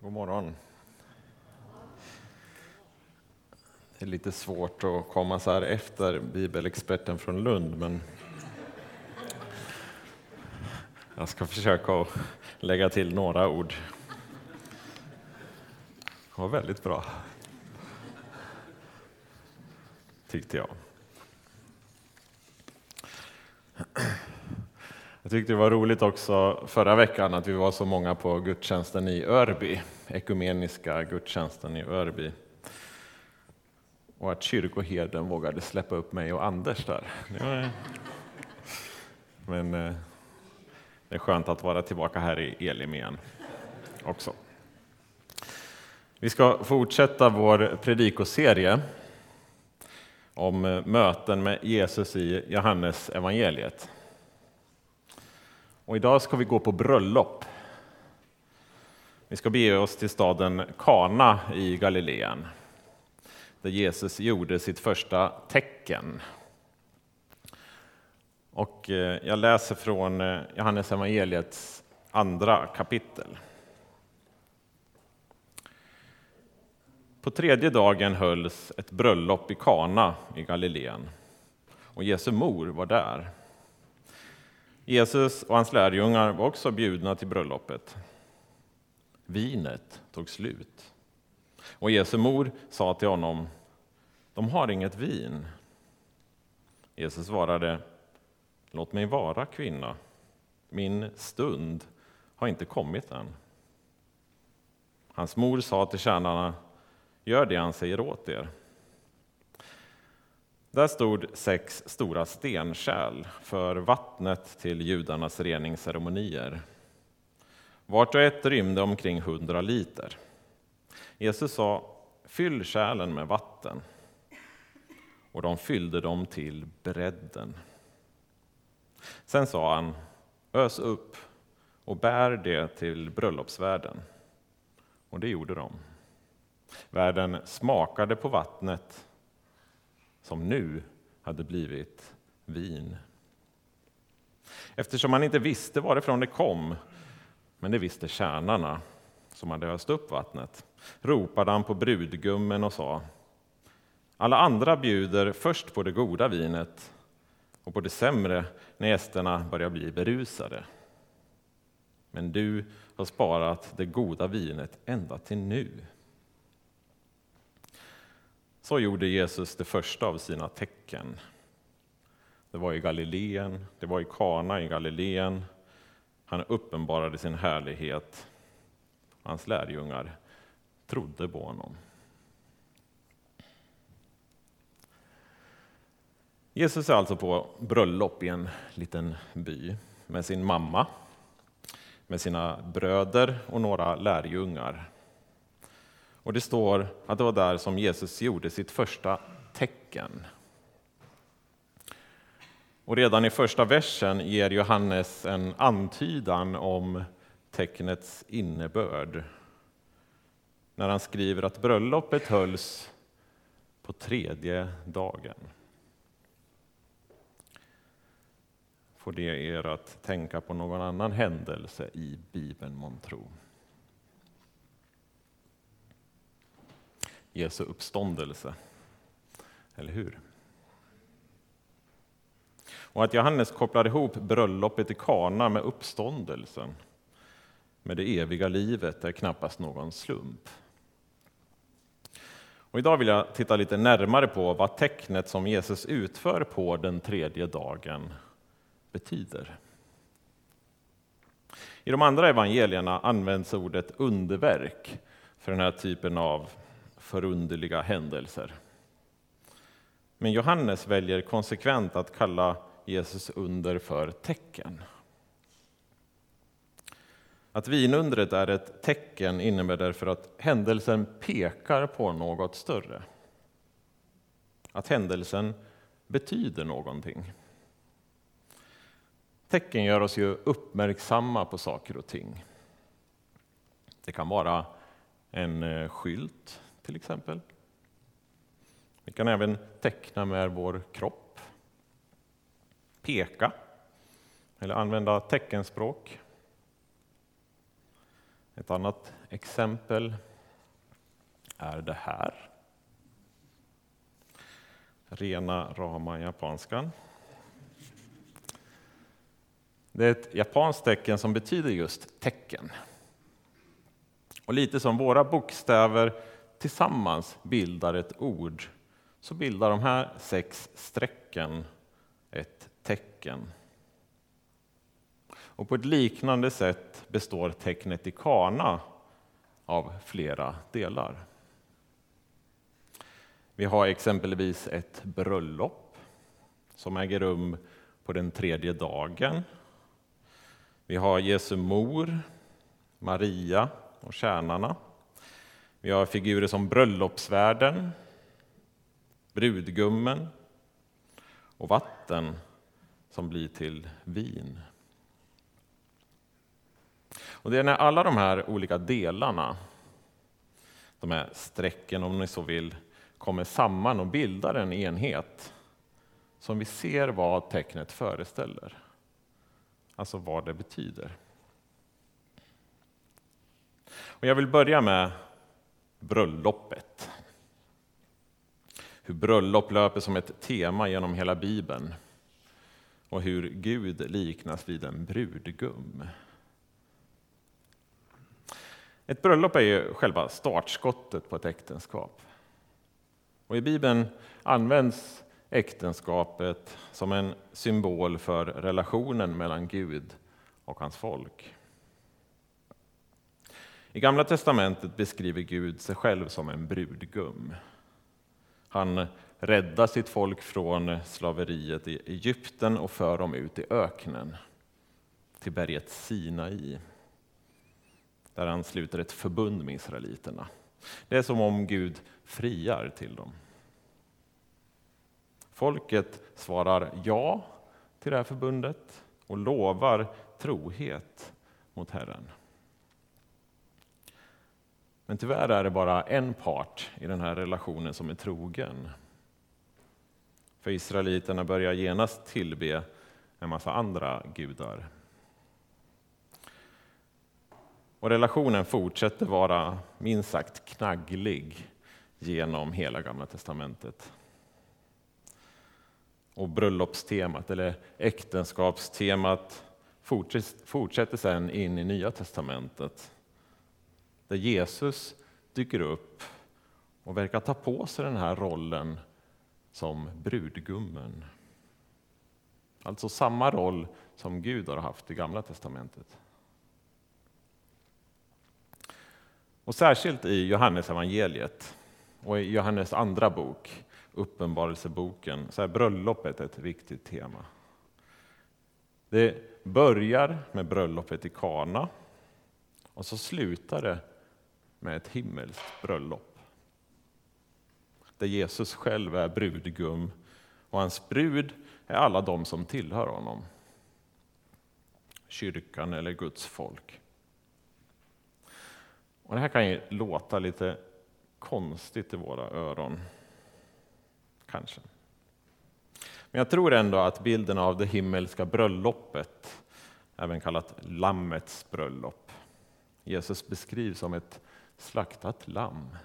God morgon. Det är lite svårt att komma så här efter bibelexperten från Lund, men jag ska försöka att lägga till några ord. Det var väldigt bra, tyckte jag. Jag tyckte det var roligt också förra veckan att vi var så många på gudstjänsten i Örby, ekumeniska gudstjänsten i Örby. Och att kyrkoherden vågade släppa upp mig och Anders där. Men eh, det är skönt att vara tillbaka här i Elim igen också. Vi ska fortsätta vår predikoserie om eh, möten med Jesus i Johannes evangeliet. Och idag ska vi gå på bröllop. Vi ska bege oss till staden Kana i Galileen, där Jesus gjorde sitt första tecken. Och eh, jag läser från eh, Johannes evangeliets andra kapitel. På tredje dagen hölls ett bröllop i Kana i Galileen och Jesu mor var där. Jesus och hans lärjungar var också bjudna till bröllopet. Vinet tog slut. Och Jesu mor sa till honom, de har inget vin. Jesus svarade, låt mig vara kvinna. Min stund har inte kommit än. Hans mor sa till tjänarna, gör det han säger åt er. Där stod sex stora stenkärl för vattnet till judarnas reningsceremonier. Vart och ett rymde omkring hundra liter. Jesus sa, fyll kärlen med vatten. Och de fyllde dem till bredden. Sen sa han, ös upp och bär det till bröllopsvärden. Och det gjorde de. Värden smakade på vattnet som nu hade blivit vin. Eftersom man inte visste varifrån det kom, men det visste tjänarna som hade öst upp vattnet, ropade han på brudgummen och sa alla andra bjuder först på det goda vinet och på det sämre när gästerna börjar bli berusade. Men du har sparat det goda vinet ända till nu. Så gjorde Jesus det första av sina tecken. Det var i Galileen, det var i Kana i Galileen. Han uppenbarade sin härlighet. Hans lärjungar trodde på honom. Jesus är alltså på bröllop i en liten by med sin mamma, med sina bröder och några lärjungar. Och det står att det var där som Jesus gjorde sitt första tecken. Och redan i första versen ger Johannes en antydan om tecknets innebörd. När han skriver att bröllopet hölls på tredje dagen. Får det er att tänka på någon annan händelse i Bibeln månntro? Jesu uppståndelse. Eller hur? Och att Johannes kopplar ihop bröllopet i Kana med uppståndelsen, med det eviga livet, är knappast någon slump. Och idag vill jag titta lite närmare på vad tecknet som Jesus utför på den tredje dagen betyder. I de andra evangelierna används ordet underverk för den här typen av förunderliga händelser. Men Johannes väljer konsekvent att kalla Jesus under för tecken. Att vinundret är ett tecken innebär därför att händelsen pekar på något större. Att händelsen betyder någonting. Tecken gör oss ju uppmärksamma på saker och ting. Det kan vara en eh, skylt till exempel. Vi kan även teckna med vår kropp, peka eller använda teckenspråk. Ett annat exempel är det här. Rena rama japanskan. Det är ett japanskt tecken som betyder just tecken. Och lite som våra bokstäver tillsammans bildar ett ord, så bildar de här sex strecken ett tecken. Och på ett liknande sätt består tecknet i kana av flera delar. Vi har exempelvis ett bröllop som äger rum på den tredje dagen. Vi har Jesu mor, Maria och tjänarna. Vi har figurer som bröllopsvärden, brudgummen och vatten som blir till vin. Och det är när alla de här olika delarna, de här strecken om ni så vill, kommer samman och bildar en enhet som vi ser vad tecknet föreställer. Alltså vad det betyder. Och jag vill börja med bröllopet. Hur bröllop löper som ett tema genom hela Bibeln och hur Gud liknas vid en brudgum. Ett bröllop är ju själva startskottet på ett äktenskap. Och I Bibeln används äktenskapet som en symbol för relationen mellan Gud och hans folk. I Gamla testamentet beskriver Gud sig själv som en brudgum. Han räddar sitt folk från slaveriet i Egypten och för dem ut i öknen, till berget Sinai, där han sluter ett förbund med israeliterna. Det är som om Gud friar till dem. Folket svarar ja till det här förbundet och lovar trohet mot Herren. Men tyvärr är det bara en part i den här relationen som är trogen. För israeliterna börjar genast tillbe en massa andra gudar. Och relationen fortsätter vara minst sagt knagglig genom hela Gamla testamentet. Och bröllopstemat, eller äktenskapstemat, fortsätter sedan in i Nya testamentet där Jesus dyker upp och verkar ta på sig den här rollen som brudgummen. Alltså samma roll som Gud har haft i Gamla testamentet. Och särskilt i Johannes evangeliet och i Johannes andra bok, Uppenbarelseboken, så är bröllopet ett viktigt tema. Det börjar med bröllopet i Kana och så slutar det med ett himmelskt bröllop. Där Jesus själv är brudgum och hans brud är alla de som tillhör honom. Kyrkan eller Guds folk. Och det här kan ju låta lite konstigt i våra öron. Kanske. Men jag tror ändå att bilden av det himmelska bröllopet, även kallat Lammets bröllop, Jesus beskrivs som ett slaktat lamm.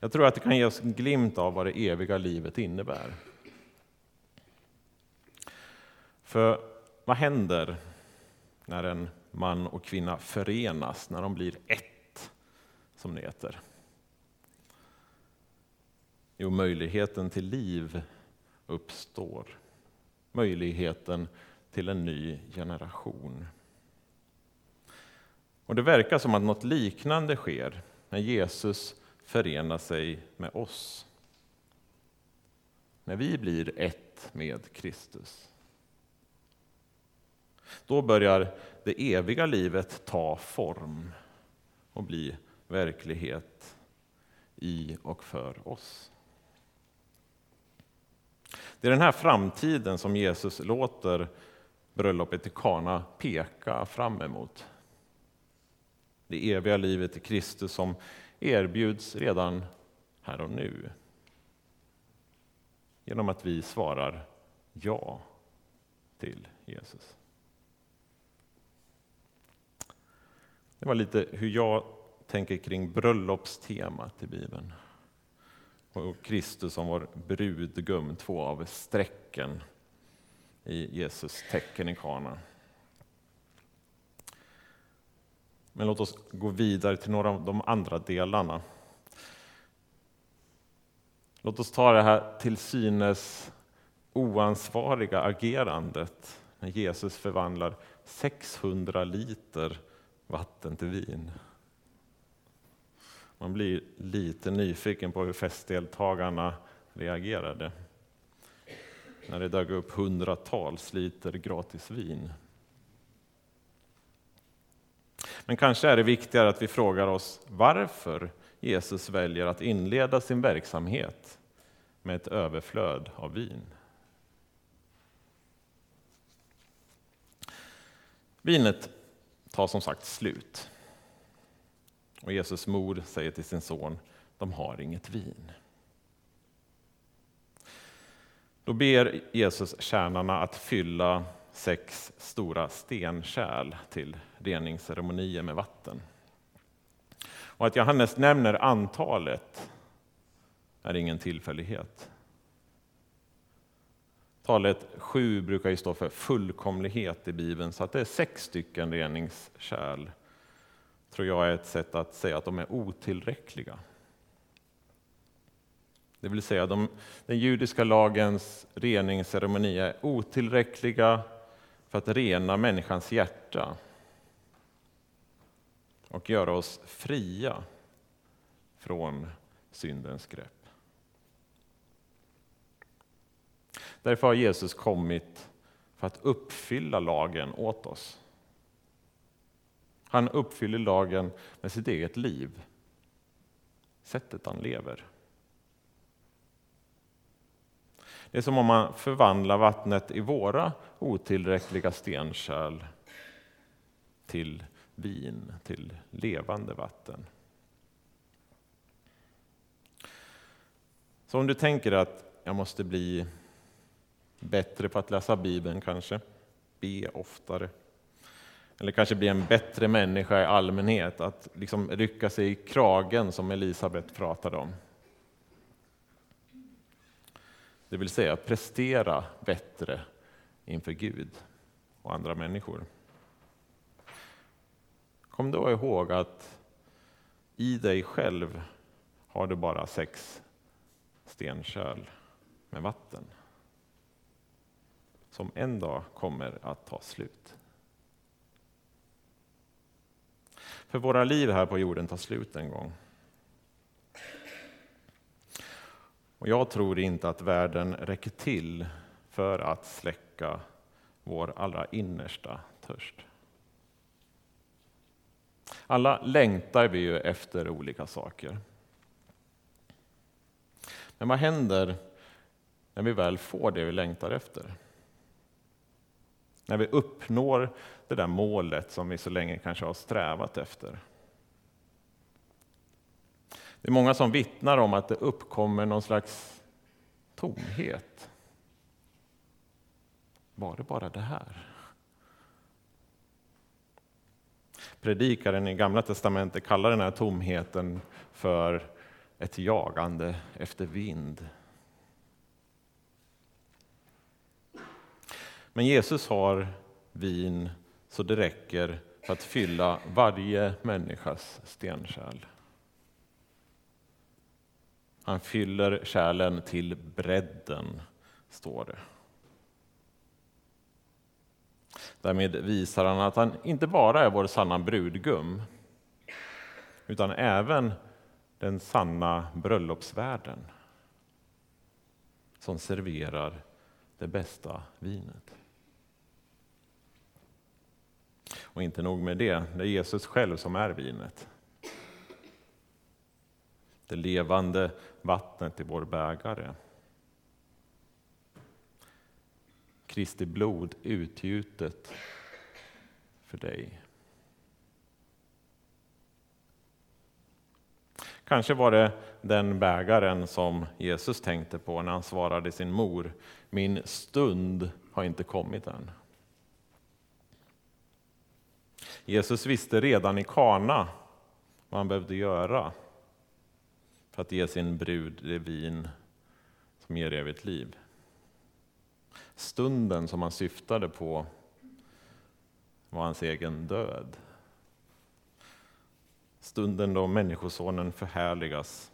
Jag tror att det kan ge oss en glimt av vad det eviga livet innebär. För vad händer när en man och kvinna förenas, när de blir ett, som det heter? Jo, möjligheten till liv uppstår. Möjligheten till en ny generation. Och det verkar som att något liknande sker när Jesus förenar sig med oss. När vi blir ett med Kristus. Då börjar det eviga livet ta form och bli verklighet i och för oss. Det är den här framtiden som Jesus låter bröllopet i Kana peka fram emot det eviga livet i Kristus som erbjuds redan här och nu. Genom att vi svarar ja till Jesus. Det var lite hur jag tänker kring bröllopstemat i Bibeln. Och Kristus som vår brudgum, två av strecken i Jesus tecken i Kana. Men låt oss gå vidare till några av de andra delarna. Låt oss ta det här till synes oansvariga agerandet när Jesus förvandlar 600 liter vatten till vin. Man blir lite nyfiken på hur festdeltagarna reagerade när det dök upp hundratals liter gratis vin. Men kanske är det viktigare att vi frågar oss varför Jesus väljer att inleda sin verksamhet med ett överflöd av vin. Vinet tar som sagt slut. Och Jesus mor säger till sin son, de har inget vin. Då ber Jesus tjänarna att fylla sex stora stenkärl till reningsceremonier med vatten. Och att Johannes nämner antalet är ingen tillfällighet. Talet sju brukar ju stå för fullkomlighet i Bibeln, så att det är sex stycken reningskärl tror jag är ett sätt att säga att de är otillräckliga. Det vill säga, de, den judiska lagens reningsceremoni är otillräckliga för att rena människans hjärta och göra oss fria från syndens grepp. Därför har Jesus kommit för att uppfylla lagen åt oss. Han uppfyller lagen med sitt eget liv, sättet han lever. Det är som om man förvandlar vattnet i våra otillräckliga stenkärl till vin, till levande vatten. Så om du tänker att jag måste bli bättre på att läsa Bibeln kanske, be oftare, eller kanske bli en bättre människa i allmänhet, att liksom rycka sig i kragen som Elisabet pratade om. Det vill säga prestera bättre inför Gud och andra människor. Kom då ihåg att i dig själv har du bara sex stenkärl med vatten som en dag kommer att ta slut. För våra liv här på jorden tar slut en gång. Och jag tror inte att världen räcker till för att släcka vår allra innersta törst. Alla längtar vi ju efter olika saker. Men vad händer när vi väl får det vi längtar efter? När vi uppnår det där målet som vi så länge kanske har strävat efter. Det är många som vittnar om att det uppkommer någon slags tomhet. Var det bara det här? Predikaren i Gamla testamentet kallar den här tomheten för ett jagande efter vind. Men Jesus har vin så det räcker för att fylla varje människas stenkärl. Han fyller kärlen till bredden, står det. Därmed visar han att han inte bara är vår sanna brudgum, utan även den sanna bröllopsvärden som serverar det bästa vinet. Och inte nog med det, det är Jesus själv som är vinet. Det levande vattnet i vår bägare. Kristi blod utgjutet för dig. Kanske var det den bägaren som Jesus tänkte på när han svarade sin mor, min stund har inte kommit än. Jesus visste redan i Kana vad han behövde göra för att ge sin brud det vin som ger evigt liv. Stunden som han syftade på var hans egen död. Stunden då Människosonen förhärligas.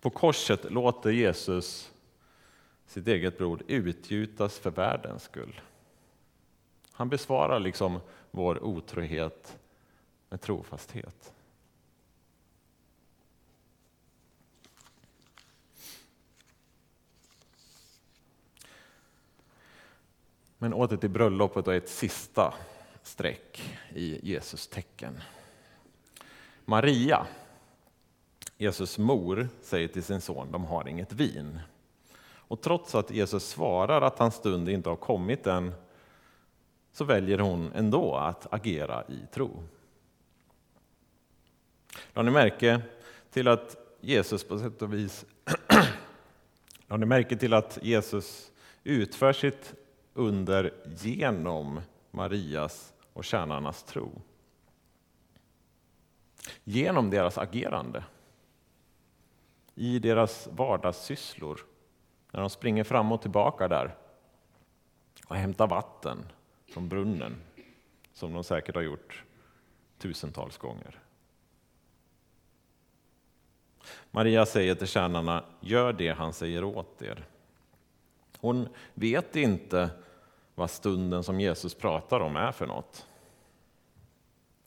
På korset låter Jesus sitt eget blod utgjutas för världens skull. Han besvarar liksom vår otrohet med trofasthet. Men åter till bröllopet och ett sista streck i Jesus tecken. Maria, Jesus mor, säger till sin son, de har inget vin. Och trots att Jesus svarar att hans stund inte har kommit än, så väljer hon ändå att agera i tro. Lade ni märke till att Jesus på sätt och vis Lade ni märke till att Jesus utför sitt under genom Marias och tjänarnas tro? Genom deras agerande. I deras vardagssysslor. När de springer fram och tillbaka där och hämtar vatten från brunnen, som de säkert har gjort tusentals gånger. Maria säger till tjänarna, gör det han säger åt er. Hon vet inte vad stunden som Jesus pratar om är för något.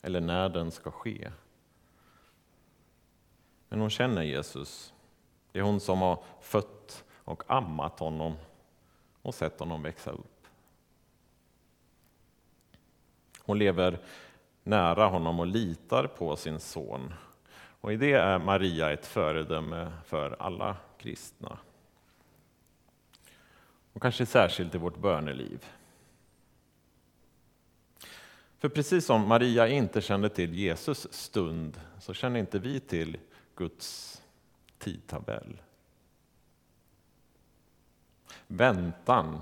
Eller när den ska ske. Men hon känner Jesus. Det är hon som har fött och ammat honom och sett honom växa upp. Hon lever nära honom och litar på sin son och i det är Maria ett föredöme för alla kristna. Och kanske särskilt i vårt böneliv. För precis som Maria inte kände till Jesus stund, så känner inte vi till Guds tidtabell. Väntan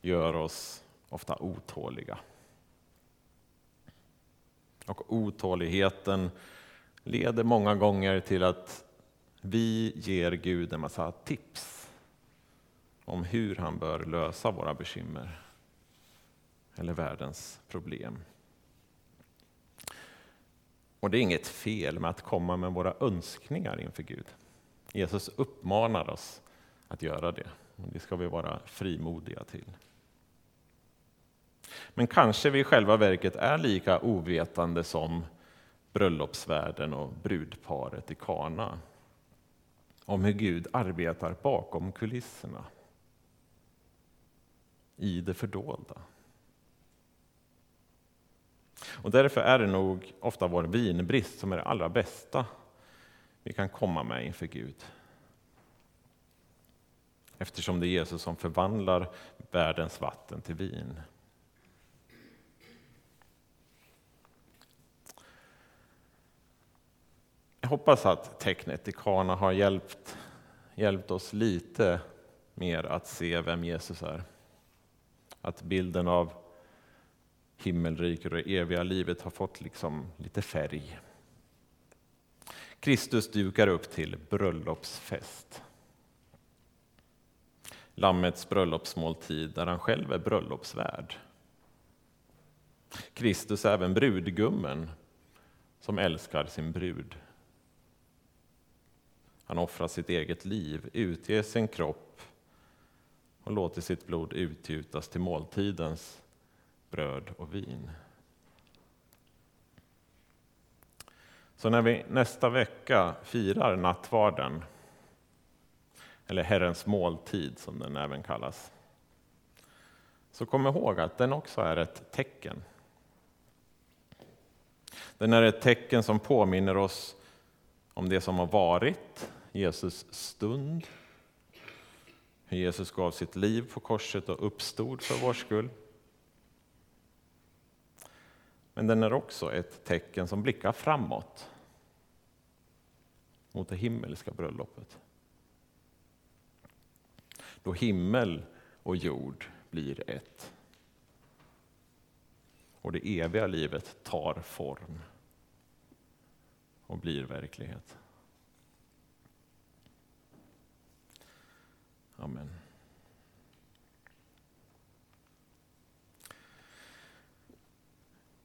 gör oss ofta otåliga. Och otåligheten leder många gånger till att vi ger Gud en massa tips om hur han bör lösa våra bekymmer eller världens problem. Och det är inget fel med att komma med våra önskningar inför Gud. Jesus uppmanar oss att göra det. Och det ska vi vara frimodiga till. Men kanske vi i själva verket är lika ovetande som bröllopsvärden och brudparet i Kana om hur Gud arbetar bakom kulisserna, i det fördolda. Och därför är det nog ofta vår vinbrist som är det allra bästa vi kan komma med inför Gud. Eftersom det är Jesus som förvandlar världens vatten till vin. Jag hoppas att tecknet i Kana har hjälpt, hjälpt oss lite mer att se vem Jesus är. Att bilden av himmelriket och det eviga livet har fått liksom lite färg. Kristus dukar upp till bröllopsfest. Lammets bröllopsmåltid där han själv är bröllopsvärd. Kristus är även brudgummen som älskar sin brud. Han offrar sitt eget liv, utger sin kropp och låter sitt blod utgjutas till måltidens bröd och vin. Så när vi nästa vecka firar nattvarden, eller Herrens måltid som den även kallas, så kom ihåg att den också är ett tecken. Den är ett tecken som påminner oss om det som har varit, Jesus stund, hur Jesus gav sitt liv på korset och uppstod för vår skull. Men den är också ett tecken som blickar framåt mot det himmelska bröllopet. Då himmel och jord blir ett. och det eviga livet tar form och blir verklighet. Amen.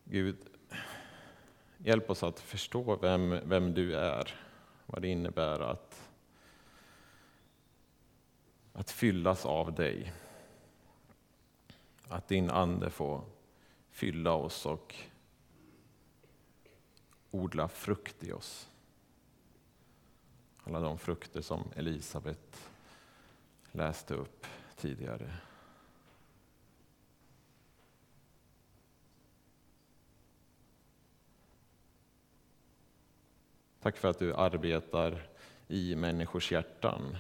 Gud, hjälp oss att förstå vem, vem du är, vad det innebär att, att fyllas av dig. Att din ande får fylla oss och odla frukt i oss. Alla de frukter som Elisabet läste upp tidigare. Tack för att du arbetar i människors hjärtan,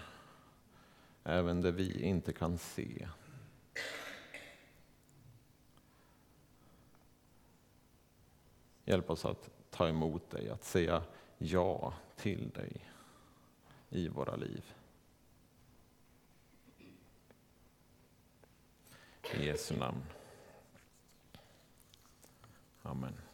även det vi inte kan se. Hjälp oss att ta emot dig, att säga ja till dig i våra liv. I Jesu namn. Amen.